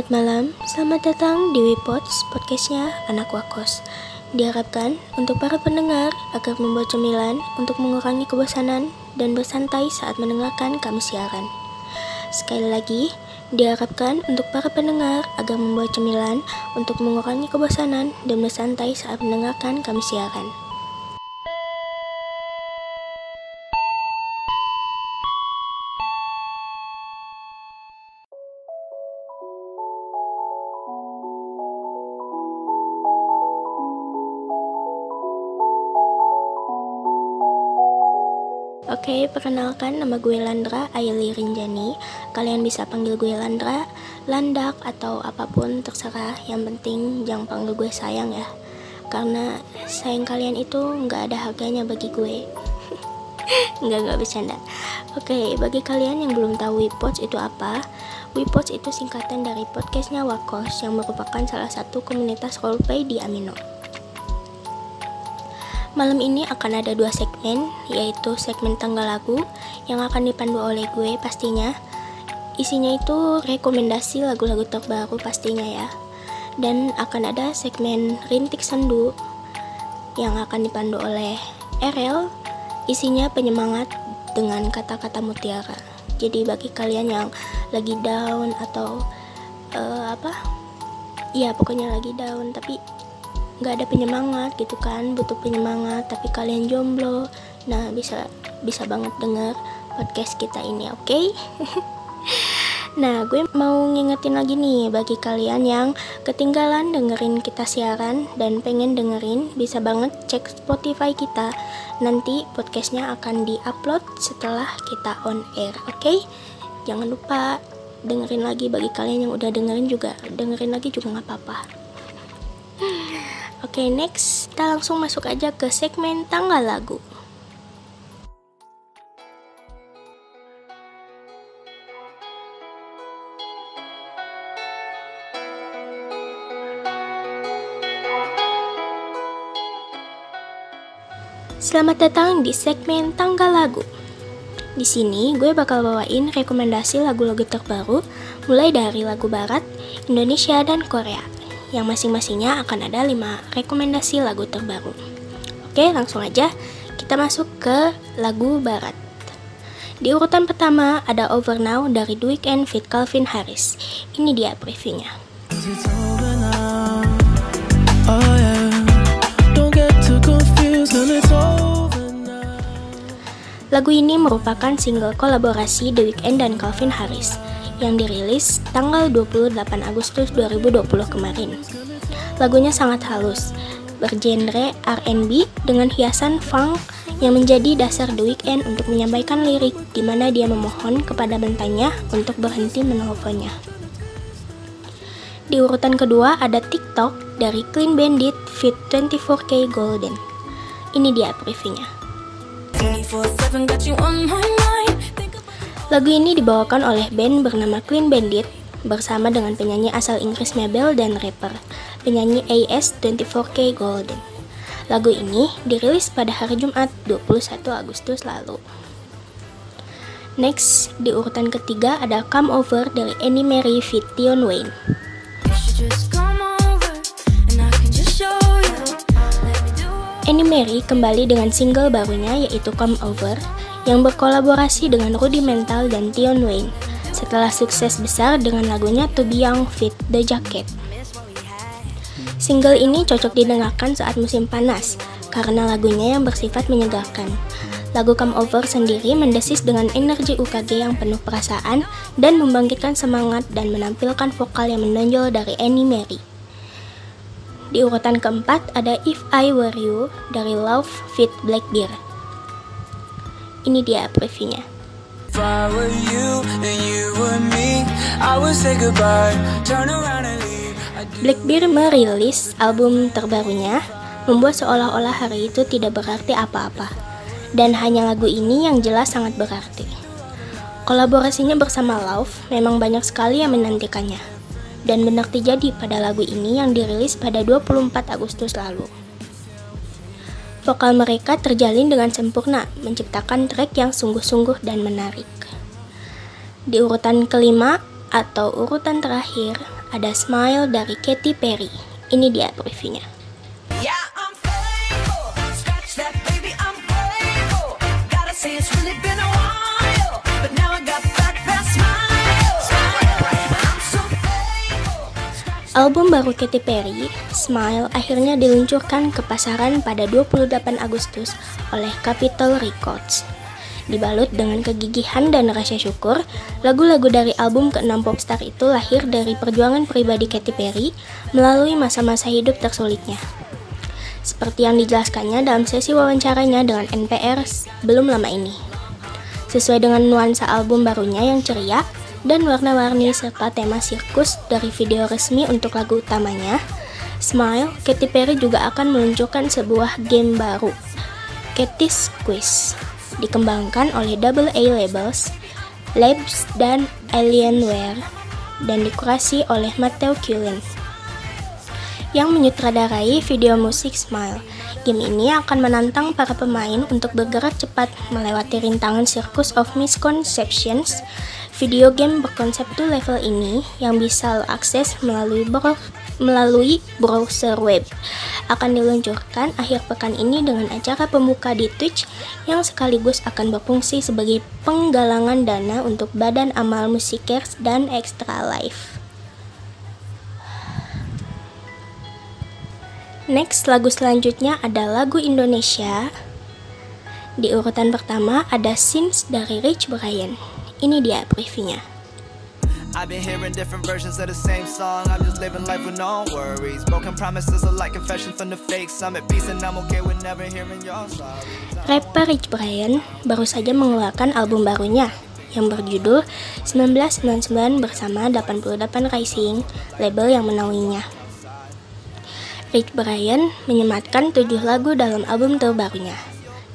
Selamat malam, selamat datang di Wipods, podcastnya Anak Wakos. Diharapkan untuk para pendengar agar membuat cemilan untuk mengurangi kebosanan dan bersantai saat mendengarkan kami siaran. Sekali lagi, diharapkan untuk para pendengar agar membuat cemilan untuk mengurangi kebosanan dan bersantai saat mendengarkan kami siaran. Oke, perkenalkan nama gue Landra Ayeli Rinjani. Kalian bisa panggil gue Landra, Landak, atau apa pun terserah. Yang penting jangan panggil gue sayang ya. Karena sayang kalian itu nggak ada harganya bagi gue. nggak nggak bercanda. Oke, bagi kalian yang belum tahu Wipods itu apa, Wipods itu singkatan dari podcastnya Wakos yang merupakan salah satu komunitas roleplay di Amino. Malam ini akan ada dua segmen, yaitu segmen tanggal lagu yang akan dipandu oleh gue pastinya. Isinya itu rekomendasi lagu-lagu terbaru pastinya ya. Dan akan ada segmen rintik sendu yang akan dipandu oleh RL. Isinya penyemangat dengan kata-kata mutiara. Jadi bagi kalian yang lagi down atau uh, apa? Ya pokoknya lagi down tapi nggak ada penyemangat gitu kan butuh penyemangat tapi kalian jomblo nah bisa bisa banget denger podcast kita ini oke okay? Nah, gue mau ngingetin lagi nih bagi kalian yang ketinggalan dengerin kita siaran dan pengen dengerin, bisa banget cek Spotify kita. Nanti podcastnya akan di-upload setelah kita on air, oke? Okay? Jangan lupa dengerin lagi bagi kalian yang udah dengerin juga, dengerin lagi juga nggak apa-apa. Oke, okay, next kita langsung masuk aja ke segmen tanggal lagu. Selamat datang di segmen tanggal lagu. Di sini gue bakal bawain rekomendasi lagu-lagu terbaru mulai dari lagu barat, Indonesia dan Korea yang masing-masingnya akan ada 5 rekomendasi lagu terbaru. Oke, langsung aja kita masuk ke lagu barat. Di urutan pertama ada Over Now dari The Weeknd Fit Calvin Harris. Ini dia previewnya. Lagu ini merupakan single kolaborasi The Weeknd dan Calvin Harris yang dirilis tanggal 28 Agustus 2020 kemarin. Lagunya sangat halus, bergenre R&B dengan hiasan funk yang menjadi dasar The Weeknd untuk menyampaikan lirik di mana dia memohon kepada bentanya untuk berhenti menelponnya. Di urutan kedua ada TikTok dari Clean Bandit Fit 24K Golden. Ini dia previewnya. Lagu ini dibawakan oleh band bernama Clean Bandit bersama dengan penyanyi asal Inggris Mabel dan rapper, penyanyi AS24K Golden. Lagu ini dirilis pada hari Jumat 21 Agustus lalu. Next, di urutan ketiga ada Come Over dari Annie Mary fit Tion Wayne. Annie Mary kembali dengan single barunya yaitu Come Over yang berkolaborasi dengan Rudimental dan Tion Wayne setelah sukses besar dengan lagunya To Be Young Fit The Jacket. Single ini cocok didengarkan saat musim panas karena lagunya yang bersifat menyegarkan. Lagu Come Over sendiri mendesis dengan energi UKG yang penuh perasaan dan membangkitkan semangat dan menampilkan vokal yang menonjol dari Annie Mary. Di urutan keempat ada If I Were You dari Love Fit Blackbeard. Ini dia previewnya. Blackbeard merilis album terbarunya, membuat seolah-olah hari itu tidak berarti apa-apa. Dan hanya lagu ini yang jelas sangat berarti. Kolaborasinya bersama Love memang banyak sekali yang menantikannya dan benar terjadi pada lagu ini yang dirilis pada 24 Agustus lalu. Vokal mereka terjalin dengan sempurna, menciptakan track yang sungguh-sungguh dan menarik. Di urutan kelima Atau urutan terakhir ada Smile dari Katy Perry. Ini dia previewnya. Album baru Katy Perry, Smile, akhirnya diluncurkan ke pasaran pada 28 Agustus oleh Capitol Records. Dibalut dengan kegigihan dan rasa syukur, lagu-lagu dari album ke-6 popstar itu lahir dari perjuangan pribadi Katy Perry melalui masa-masa hidup tersulitnya. Seperti yang dijelaskannya dalam sesi wawancaranya dengan NPR belum lama ini. Sesuai dengan nuansa album barunya yang ceria, dan warna-warni serta tema sirkus dari video resmi untuk lagu utamanya, Smile, Katy Perry juga akan meluncurkan sebuah game baru, Katy's Quiz, dikembangkan oleh Double A Labels, Labs, dan Alienware, dan dikurasi oleh Matteo Cullen yang menyutradarai video musik Smile. Game ini akan menantang para pemain untuk bergerak cepat melewati rintangan Circus of Misconceptions Video game berkonsep two level ini yang bisa lo akses melalui bro melalui browser web akan diluncurkan akhir pekan ini dengan acara pembuka di Twitch yang sekaligus akan berfungsi sebagai penggalangan dana untuk Badan Amal Musikers dan Extra Life. Next, lagu selanjutnya ada lagu Indonesia. Di urutan pertama ada Sins dari Rich Brian. Ini dia previewnya. I've been hearing different versions of the same song. I'm just living life with no worries. Broken promises are like confessions from the fake. Some at peace and I'm okay with never hearing your sorry. Rapper Rich Brian baru saja mengeluarkan album barunya yang berjudul 1999 bersama 88 Rising, label yang menaunginya. Rich Brian menyematkan tujuh lagu dalam album terbarunya,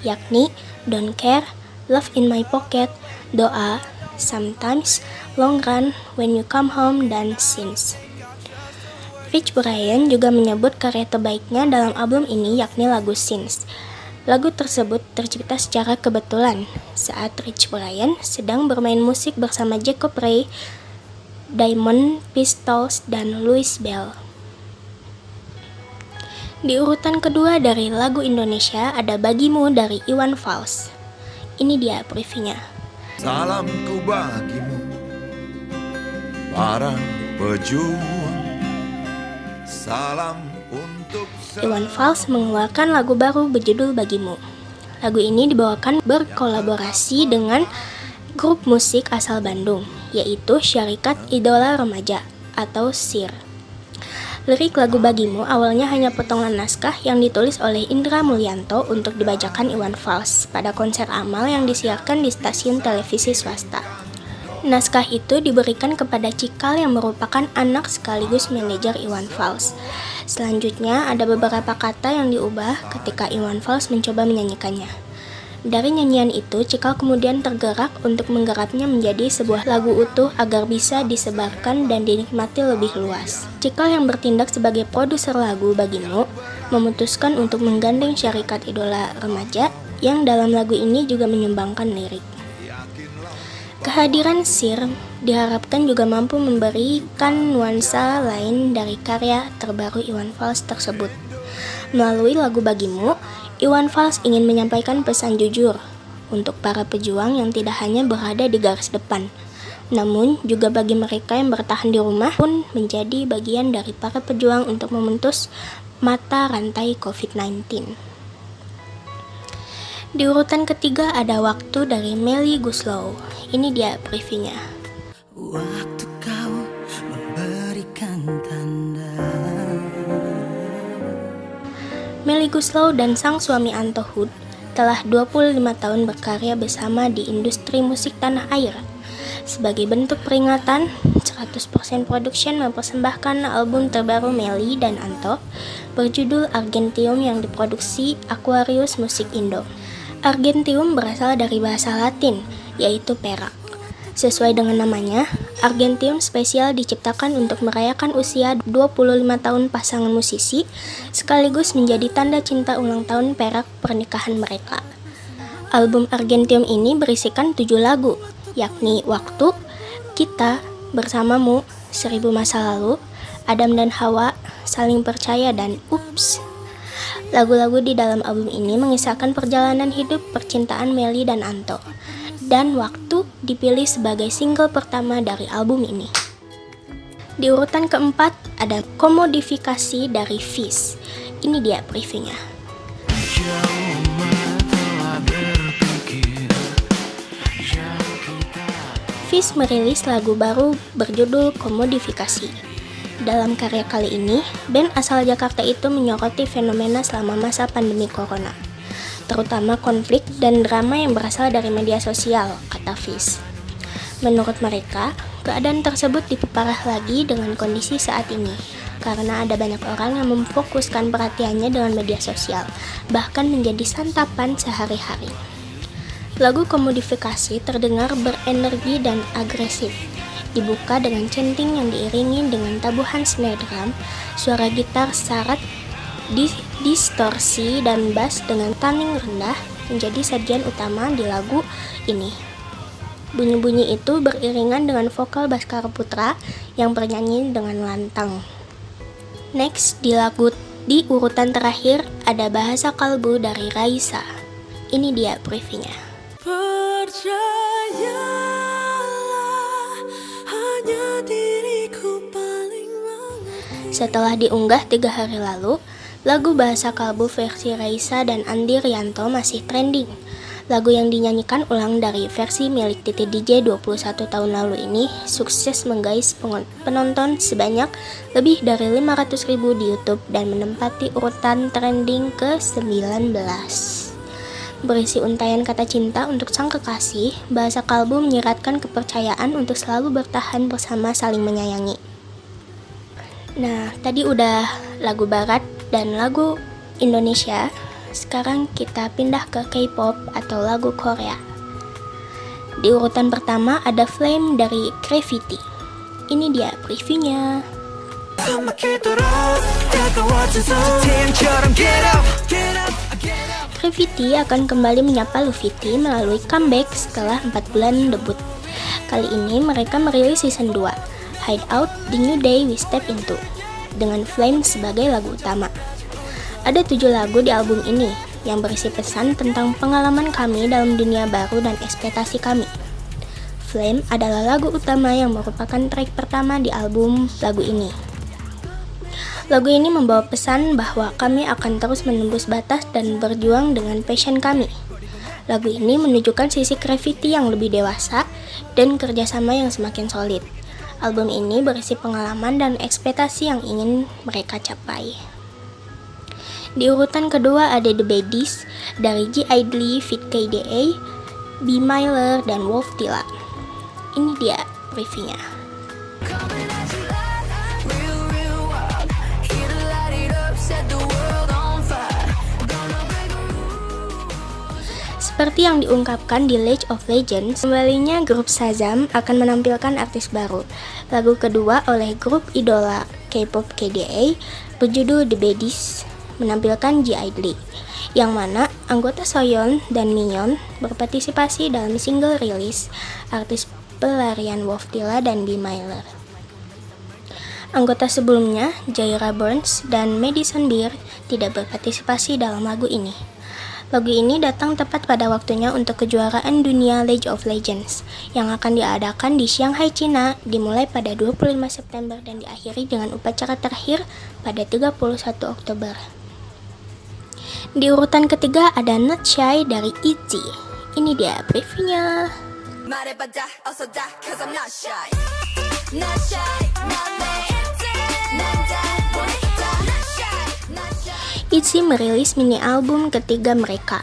yakni Don't Care, Love in My Pocket, Doa, Sometimes, Long Run, When You Come Home, dan Sins. Rich Brian juga menyebut karya terbaiknya dalam album ini yakni lagu Sins. Lagu tersebut tercipta secara kebetulan saat Rich Brian sedang bermain musik bersama Jacob Ray, Diamond Pistols, dan Louis Bell. Di urutan kedua dari lagu Indonesia ada Bagimu dari Iwan Fals. Ini dia previewnya. Salamku bagimu Para pejuang. Salam untuk Iwan Fals mengeluarkan lagu baru berjudul Bagimu. Lagu ini dibawakan berkolaborasi dengan grup musik asal Bandung Yaitu Syarikat Idola Remaja atau SIR Lirik lagu Bagimu awalnya hanya potongan naskah yang ditulis oleh Indra Mulyanto untuk dibacakan Iwan Fals pada konser amal yang disiarkan di stasiun televisi swasta. Naskah itu diberikan kepada Cikal yang merupakan anak sekaligus manajer Iwan Fals. Selanjutnya ada beberapa kata yang diubah ketika Iwan Fals mencoba menyanyikannya. Dari nyanyian itu, Cikal kemudian tergerak untuk menggarapnya menjadi sebuah lagu utuh agar bisa disebarkan dan dinikmati lebih luas. Cikal yang bertindak sebagai produser lagu bagimu, memutuskan untuk menggandeng syarikat idola remaja yang dalam lagu ini juga menyumbangkan lirik. Kehadiran Sir diharapkan juga mampu memberikan nuansa lain dari karya terbaru Iwan Fals tersebut. Melalui lagu Bagimu, Iwan Fals ingin menyampaikan pesan jujur untuk para pejuang yang tidak hanya berada di garis depan, namun juga bagi mereka yang bertahan di rumah pun menjadi bagian dari para pejuang untuk memutus mata rantai COVID-19. Di urutan ketiga ada waktu dari Melly Guslow. Ini dia previewnya. Waktu kau memberikan Melly Guslow dan sang suami Anto Hood telah 25 tahun berkarya bersama di industri musik tanah air. Sebagai bentuk peringatan, 100% Production mempersembahkan album terbaru Melly dan Anto berjudul Argentium yang diproduksi Aquarius Musik Indo. Argentium berasal dari bahasa Latin, yaitu perak. Sesuai dengan namanya, Argentium spesial diciptakan untuk merayakan usia 25 tahun pasangan musisi, sekaligus menjadi tanda cinta ulang tahun perak pernikahan mereka. Album Argentium ini berisikan tujuh lagu, yakni Waktu, Kita, Bersamamu, Seribu Masa Lalu, Adam dan Hawa, Saling Percaya, dan Ups. Lagu-lagu di dalam album ini mengisahkan perjalanan hidup percintaan Meli dan Anto. Dan waktu dipilih sebagai single pertama dari album ini. Di urutan keempat ada komodifikasi dari Fizz. Ini dia previewnya. Fizz merilis lagu baru berjudul Komodifikasi. Dalam karya kali ini, band asal Jakarta itu menyoroti fenomena selama masa pandemi corona, terutama konflik dan drama yang berasal dari media sosial, kata Fizz. Menurut mereka, keadaan tersebut diperparah lagi dengan kondisi saat ini, karena ada banyak orang yang memfokuskan perhatiannya dengan media sosial, bahkan menjadi santapan sehari-hari. Lagu komodifikasi terdengar berenergi dan agresif, dibuka dengan centing yang diiringi dengan tabuhan snare drum, suara gitar syarat, distorsi, dan bass dengan tuning rendah menjadi sajian utama di lagu ini. Bunyi-bunyi itu beriringan dengan vokal Baskara Putra yang bernyanyi dengan lantang. Next, di lagu di urutan terakhir ada Bahasa Kalbu dari Raisa. Ini dia previewnya. Percaya Setelah diunggah tiga hari lalu, lagu Bahasa Kalbu versi Raisa dan Andi Rianto masih trending. Lagu yang dinyanyikan ulang dari versi milik Titi DJ 21 tahun lalu ini sukses menggais penonton sebanyak lebih dari 500 ribu di Youtube dan menempati urutan trending ke-19 berisi untayan kata cinta untuk sang kekasih, bahasa kalbu menyiratkan kepercayaan untuk selalu bertahan bersama saling menyayangi. Nah, tadi udah lagu barat dan lagu Indonesia. Sekarang kita pindah ke K-pop atau lagu Korea. Di urutan pertama ada Flame dari Gravity. Ini dia previewnya. Gravity akan kembali menyapa Luviti melalui comeback setelah 4 bulan debut. Kali ini mereka merilis season 2 Hideout The New Day We Step Into dengan Flame sebagai lagu utama. Ada tujuh lagu di album ini yang berisi pesan tentang pengalaman kami dalam dunia baru dan ekspektasi kami. Flame adalah lagu utama yang merupakan track pertama di album lagu ini. Lagu ini membawa pesan bahwa kami akan terus menembus batas dan berjuang dengan passion kami. Lagu ini menunjukkan sisi gravity yang lebih dewasa dan kerjasama yang semakin solid. Album ini berisi pengalaman dan ekspektasi yang ingin mereka capai. Di urutan kedua ada The Baddies dari G. Idly, Fit KDA, B. Myler, dan Wolf Tila. Ini dia reviewnya. Seperti yang diungkapkan di League of Legends, kembalinya grup Shazam akan menampilkan artis baru. Lagu kedua oleh grup idola K-pop KDA berjudul The Baddies menampilkan G Idly, yang mana anggota Soyeon dan Minyeon berpartisipasi dalam single rilis artis pelarian Wolf Tila dan B. Myler. Anggota sebelumnya, Jaira Burns dan Madison Beer, tidak berpartisipasi dalam lagu ini. Lagu ini datang tepat pada waktunya untuk kejuaraan dunia League of Legends yang akan diadakan di Shanghai, China dimulai pada 25 September dan diakhiri dengan upacara terakhir pada 31 Oktober. Di urutan ketiga ada Not Shy dari ITZY. Ini dia previewnya. Not shy, not ITZY merilis mini album ketiga mereka,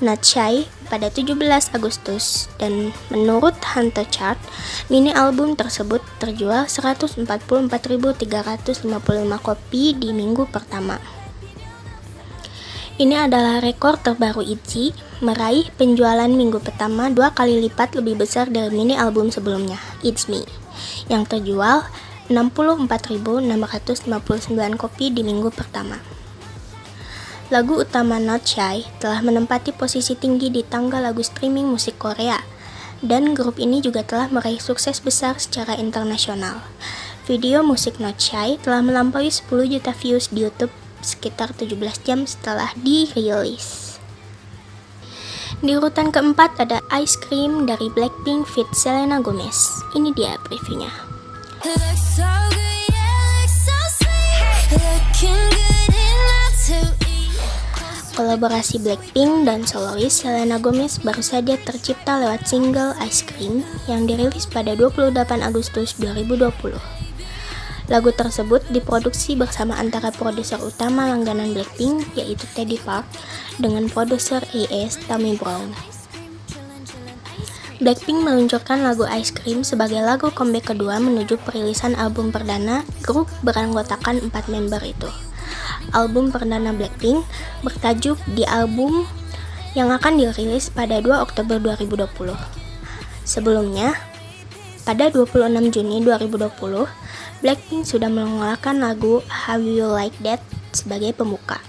Shy, pada 17 Agustus dan menurut Hunter Chart, mini album tersebut terjual 144.355 kopi di minggu pertama. Ini adalah rekor terbaru ITZY, meraih penjualan minggu pertama dua kali lipat lebih besar dari mini album sebelumnya, It's Me, yang terjual 64.659 kopi di minggu pertama. Lagu utama Not Shy telah menempati posisi tinggi di tangga lagu streaming musik Korea. dan grup ini juga telah meraih sukses besar secara internasional. Video musik Not Shy telah melampaui 10 juta views di YouTube sekitar 17 jam setelah dirilis. Di urutan keempat ada Ice Cream dari Blackpink feat Selena Gomez. Ini dia previewnya. Kolaborasi Blackpink dan solois Selena Gomez baru saja tercipta lewat single Ice Cream yang dirilis pada 28 Agustus 2020. Lagu tersebut diproduksi bersama antara produser utama langganan Blackpink yaitu Teddy Park dengan produser AS Tammy Brown. Blackpink meluncurkan lagu Ice Cream sebagai lagu comeback kedua menuju perilisan album perdana grup beranggotakan empat member itu album perdana Blackpink bertajuk di album yang akan dirilis pada 2 Oktober 2020. Sebelumnya, pada 26 Juni 2020, Blackpink sudah mengeluarkan lagu How You Like That sebagai pembuka.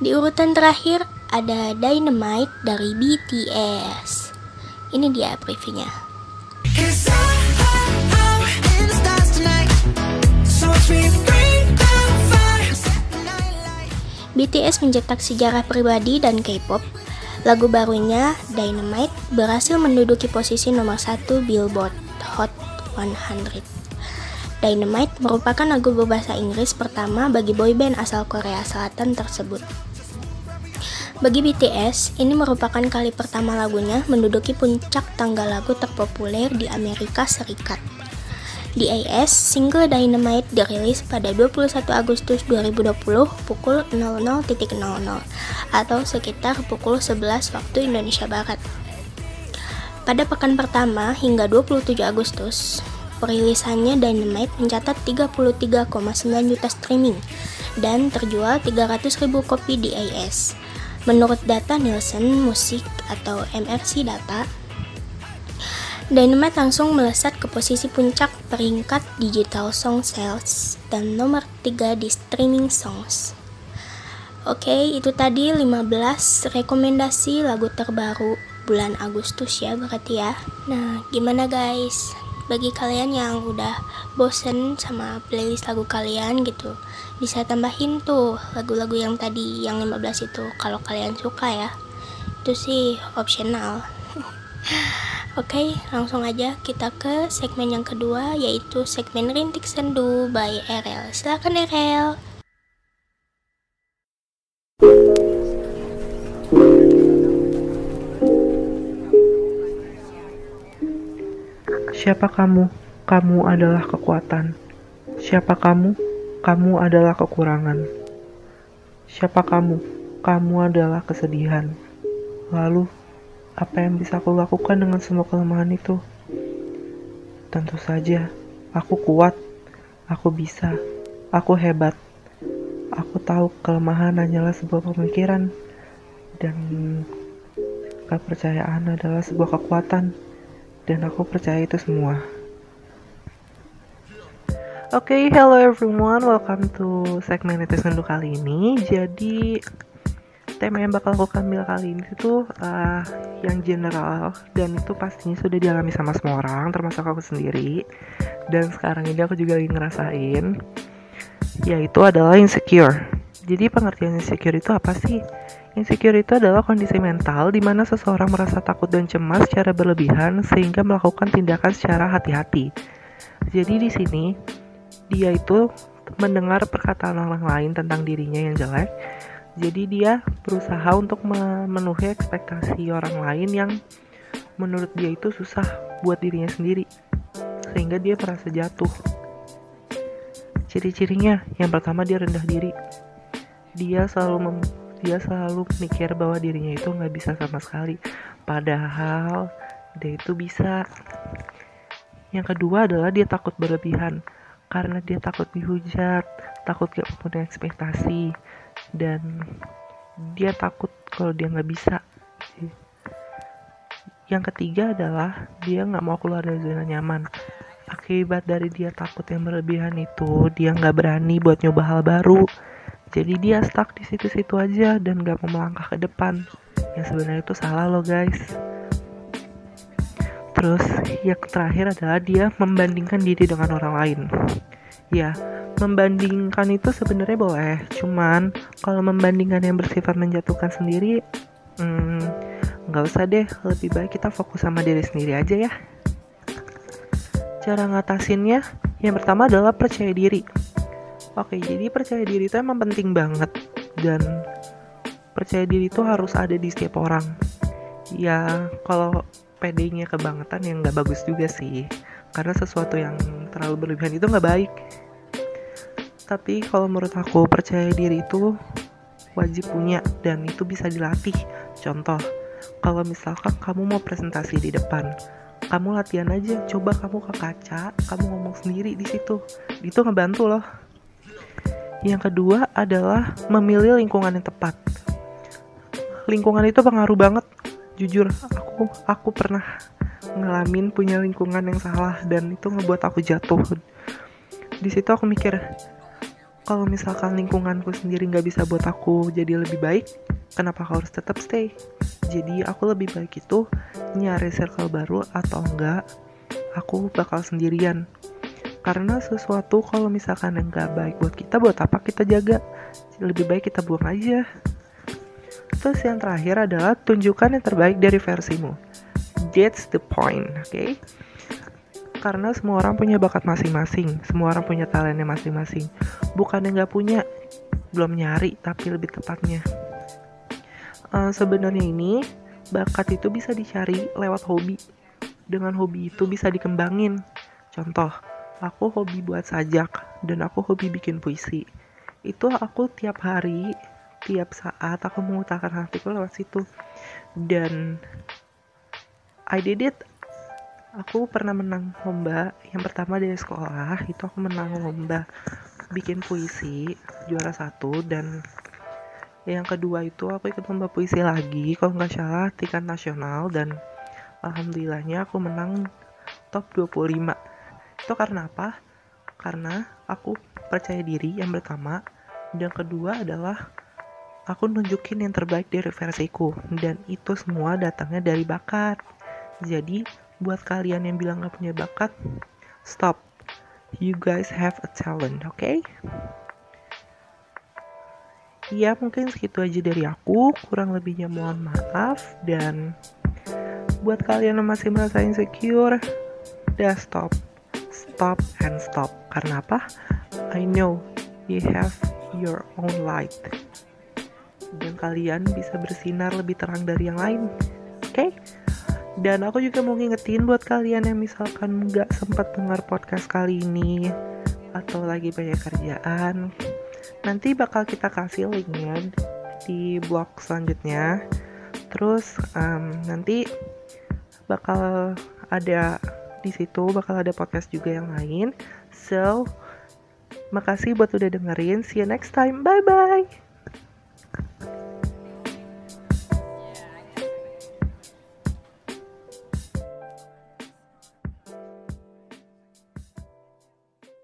Di urutan terakhir ada Dynamite dari BTS. Ini dia previewnya. BTS mencetak sejarah pribadi dan K-pop. Lagu barunya, Dynamite, berhasil menduduki posisi nomor satu Billboard Hot 100. Dynamite merupakan lagu berbahasa Inggris pertama bagi boyband asal Korea Selatan tersebut. Bagi BTS, ini merupakan kali pertama lagunya menduduki puncak tangga lagu terpopuler di Amerika Serikat. Di AS, single Dynamite dirilis pada 21 Agustus 2020 pukul 00.00 atau sekitar pukul 11 waktu Indonesia Barat. Pada pekan pertama hingga 27 Agustus, perilisannya Dynamite mencatat 33,9 juta streaming dan terjual 300.000 kopi di AS. Menurut data Nielsen Musik atau MRC Data, Dynamite langsung melesat ke posisi puncak peringkat digital song sales dan nomor 3 di streaming songs. Oke, itu tadi 15 rekomendasi lagu terbaru bulan Agustus ya berarti ya. Nah, gimana guys? Bagi kalian yang udah bosen sama playlist lagu kalian gitu, bisa tambahin tuh lagu-lagu yang tadi yang 15 itu kalau kalian suka ya. Itu sih optional. Oke, langsung aja kita ke segmen yang kedua yaitu segmen Rintik Sendu by RL. Silakan RL. Siapa kamu? Kamu adalah kekuatan. Siapa kamu? Kamu adalah kekurangan. Siapa kamu? Kamu adalah kesedihan. Lalu apa yang bisa aku lakukan dengan semua kelemahan itu? Tentu saja, aku kuat, aku bisa, aku hebat. Aku tahu kelemahan hanyalah sebuah pemikiran, dan kepercayaan adalah sebuah kekuatan, dan aku percaya itu semua. Oke, okay, hello everyone, welcome to segmen netizen kali ini. Jadi tema yang bakal aku ambil kali ini itu uh, yang general. Dan itu pastinya sudah dialami sama semua orang termasuk aku sendiri. Dan sekarang ini aku juga lagi ngerasain yaitu adalah insecure. Jadi pengertian insecure itu apa sih? Insecure itu adalah kondisi mental di mana seseorang merasa takut dan cemas secara berlebihan sehingga melakukan tindakan secara hati-hati. Jadi di sini dia itu mendengar perkataan orang lain tentang dirinya yang jelek jadi dia berusaha untuk memenuhi ekspektasi orang lain yang menurut dia itu susah buat dirinya sendiri. Sehingga dia merasa jatuh. Ciri-cirinya yang pertama dia rendah diri. Dia selalu mem dia selalu mikir bahwa dirinya itu nggak bisa sama sekali. Padahal dia itu bisa. Yang kedua adalah dia takut berlebihan. Karena dia takut dihujat takut gak punya ekspektasi dan dia takut kalau dia nggak bisa. Yang ketiga adalah dia nggak mau keluar dari zona nyaman. Akibat dari dia takut yang berlebihan itu dia nggak berani buat nyoba hal baru. Jadi dia stuck di situ-situ aja dan nggak mau melangkah ke depan. Yang sebenarnya itu salah loh guys. Terus yang terakhir adalah dia membandingkan diri dengan orang lain. Ya, membandingkan itu sebenarnya boleh, cuman kalau membandingkan yang bersifat menjatuhkan sendiri, hmm, nggak usah deh. Lebih baik kita fokus sama diri sendiri aja ya. Cara ngatasinnya, yang pertama adalah percaya diri. Oke, jadi percaya diri itu emang penting banget dan percaya diri itu harus ada di setiap orang. Ya, kalau PD-nya kebangetan yang nggak bagus juga sih karena sesuatu yang terlalu berlebihan itu nggak baik. Tapi kalau menurut aku percaya diri itu wajib punya dan itu bisa dilatih. Contoh kalau misalkan kamu mau presentasi di depan kamu latihan aja coba kamu ke kaca kamu ngomong sendiri di situ. Itu ngebantu loh. Yang kedua adalah memilih lingkungan yang tepat. Lingkungan itu pengaruh banget. Jujur aku aku pernah ngalamin punya lingkungan yang salah dan itu ngebuat aku jatuh. Di situ aku mikir kalau misalkan lingkunganku sendiri nggak bisa buat aku jadi lebih baik kenapa aku harus tetap stay? Jadi aku lebih baik itu nyari circle baru atau enggak aku bakal sendirian. Karena sesuatu kalau misalkan yang nggak baik buat kita buat apa kita jaga? Lebih baik kita buang aja. Terus yang terakhir adalah tunjukkan yang terbaik dari versimu. That's the point, oke? Okay? Karena semua orang punya bakat masing-masing, semua orang punya talentnya masing-masing. Bukan yang nggak punya, belum nyari, tapi lebih tepatnya. Uh, Sebenarnya ini bakat itu bisa dicari lewat hobi. Dengan hobi itu bisa dikembangin. Contoh, aku hobi buat sajak dan aku hobi bikin puisi. Itu aku tiap hari tiap saat aku mengutarakan hatiku lewat situ dan I did it. Aku pernah menang lomba. Yang pertama dari sekolah itu aku menang lomba bikin puisi juara satu. Dan yang kedua itu aku ikut lomba puisi lagi kalau nggak salah tingkat nasional. Dan alhamdulillahnya aku menang top 25 itu karena apa? karena aku percaya diri yang pertama. Dan kedua adalah aku nunjukin yang terbaik dari versiku dan itu semua datangnya dari bakat jadi buat kalian yang bilang gak punya bakat stop you guys have a talent oke okay? ya mungkin segitu aja dari aku kurang lebihnya mohon maaf dan buat kalian yang masih merasa insecure udah stop stop and stop karena apa I know you have your own light dan kalian bisa bersinar lebih terang dari yang lain. Oke? Okay? Dan aku juga mau ngingetin buat kalian yang misalkan nggak sempat dengar podcast kali ini atau lagi banyak kerjaan, nanti bakal kita kasih linknya di blog selanjutnya. Terus um, nanti bakal ada di situ bakal ada podcast juga yang lain. So, makasih buat udah dengerin. See you next time. Bye bye.